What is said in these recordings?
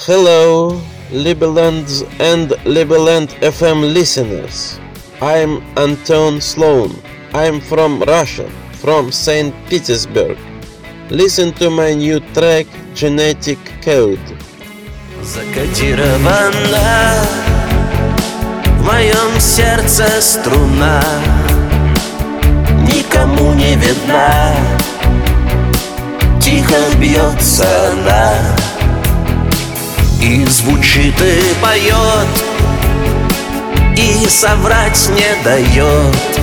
Hello, Liberlands and Liberland FM listeners. I'm Anton Sloan. I'm from Russia, from St. Petersburg. Listen to my new track Genetic Code. Закодирована в моем сердце струна Никому не видна Тихо бьется она И звучит и поет И соврать не дает.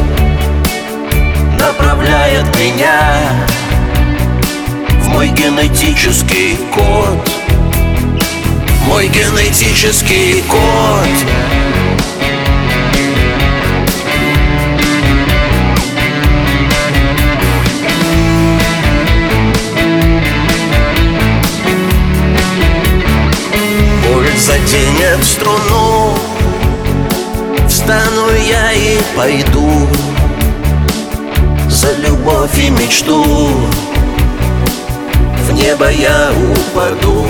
Направляет меня В мой генетический код. Мой генетический код затенет струну. Встану я и пойду За любовь и мечту. В небо я упаду.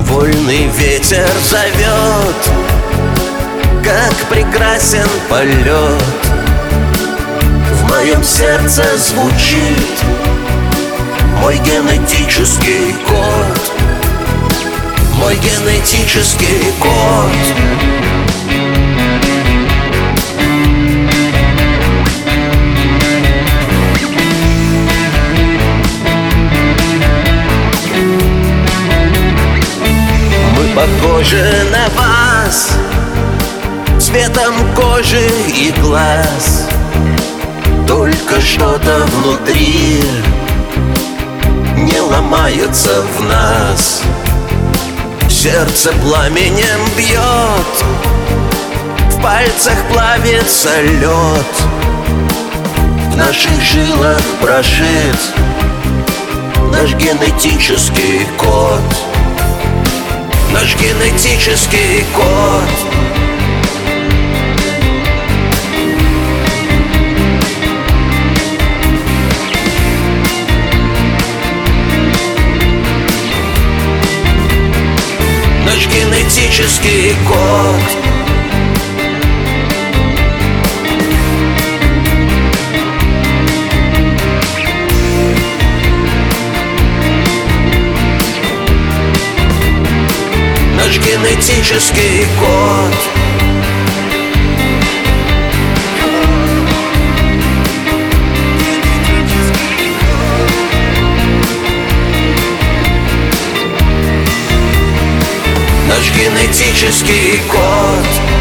Вольный ветер зовет Как прекрасен полет. В моем сердце звучит Мой генетический код генетический код. Похожи на вас Цветом кожи и глаз. Только что-то внутри Не ломается в нас Сердце пламенем бьет В пальцах плавится лед. В наших жилах прошит Наш генетический код. Наш генетический код генетический код. Наш генетический код Генетический код